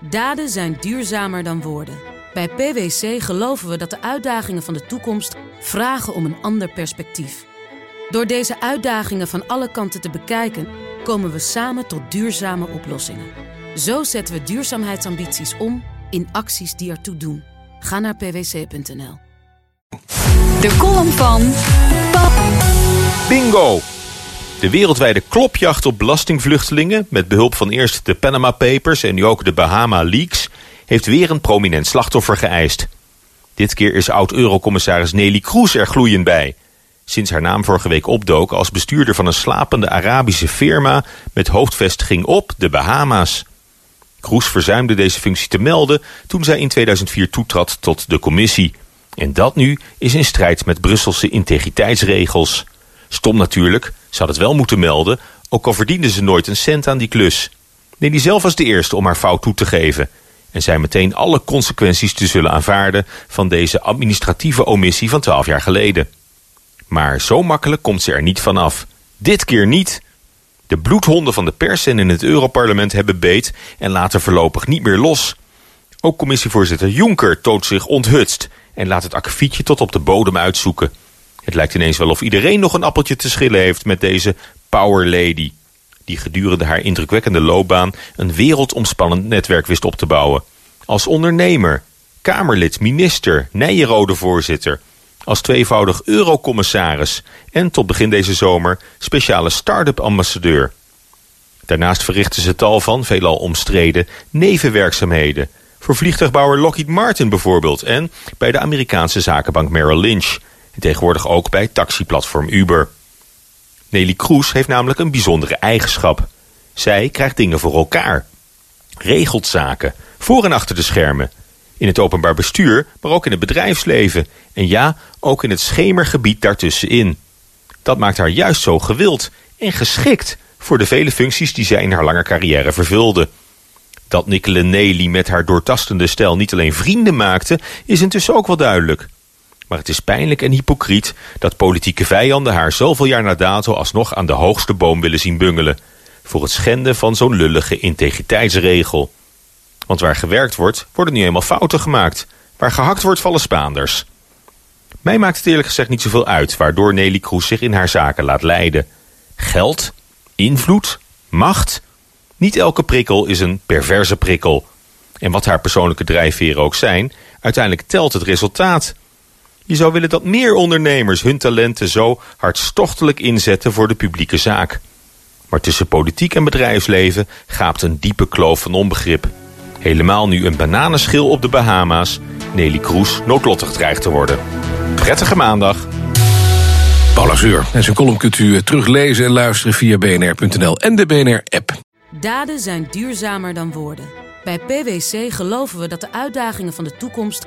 Daden zijn duurzamer dan woorden. Bij PwC geloven we dat de uitdagingen van de toekomst vragen om een ander perspectief. Door deze uitdagingen van alle kanten te bekijken, komen we samen tot duurzame oplossingen. Zo zetten we duurzaamheidsambities om in acties die ertoe doen. Ga naar pwc.nl. De column van Bingo! De wereldwijde klopjacht op belastingvluchtelingen... met behulp van eerst de Panama Papers en nu ook de Bahama Leaks... heeft weer een prominent slachtoffer geëist. Dit keer is oud-eurocommissaris Nelly Kroes er gloeiend bij. Sinds haar naam vorige week opdook als bestuurder van een slapende Arabische firma... met hoofdvestiging op de Bahama's. Kroes verzuimde deze functie te melden toen zij in 2004 toetrad tot de commissie. En dat nu is in strijd met Brusselse integriteitsregels... Stom natuurlijk, ze had het wel moeten melden, ook al verdiende ze nooit een cent aan die klus. die zelf was de eerste om haar fout toe te geven en zei meteen alle consequenties te zullen aanvaarden van deze administratieve omissie van twaalf jaar geleden. Maar zo makkelijk komt ze er niet vanaf. Dit keer niet. De bloedhonden van de pers en in het Europarlement hebben beet en laten voorlopig niet meer los. Ook commissievoorzitter Juncker toont zich onthutst en laat het akkefietje tot op de bodem uitzoeken. Het lijkt ineens wel of iedereen nog een appeltje te schillen heeft met deze power lady. Die gedurende haar indrukwekkende loopbaan een wereldomspannend netwerk wist op te bouwen. Als ondernemer, Kamerlid, minister, Nijenrode voorzitter. Als tweevoudig eurocommissaris en tot begin deze zomer speciale start-up ambassadeur. Daarnaast verrichtte ze tal van, veelal omstreden, nevenwerkzaamheden. Voor vliegtuigbouwer Lockheed Martin bijvoorbeeld en bij de Amerikaanse zakenbank Merrill Lynch tegenwoordig ook bij taxiplatform Uber. Nelly Kroes heeft namelijk een bijzondere eigenschap. Zij krijgt dingen voor elkaar. Regelt zaken, voor en achter de schermen. In het openbaar bestuur, maar ook in het bedrijfsleven. En ja, ook in het schemergebied daartussenin. Dat maakt haar juist zo gewild en geschikt voor de vele functies die zij in haar lange carrière vervulde. Dat Nicola Nelly met haar doortastende stijl niet alleen vrienden maakte, is intussen ook wel duidelijk. Maar het is pijnlijk en hypocriet dat politieke vijanden haar zoveel jaar na dato alsnog aan de hoogste boom willen zien bungelen. Voor het schenden van zo'n lullige integriteitsregel. Want waar gewerkt wordt, worden nu eenmaal fouten gemaakt. Waar gehakt wordt, vallen Spaanders. Mij maakt het eerlijk gezegd niet zoveel uit waardoor Nelly Kroes zich in haar zaken laat leiden. Geld? Invloed? Macht? Niet elke prikkel is een perverse prikkel. En wat haar persoonlijke drijfveren ook zijn, uiteindelijk telt het resultaat. Je zou willen dat meer ondernemers hun talenten zo hartstochtelijk inzetten voor de publieke zaak. Maar tussen politiek en bedrijfsleven gaapt een diepe kloof van onbegrip. Helemaal nu een bananenschil op de Bahama's Nelly Kroes noodlottig dreigt te worden. Prettige maandag. Paula Zeur. En zijn column kunt u teruglezen en luisteren via bnr.nl en de BNR-app. Daden zijn duurzamer dan woorden. Bij PwC geloven we dat de uitdagingen van de toekomst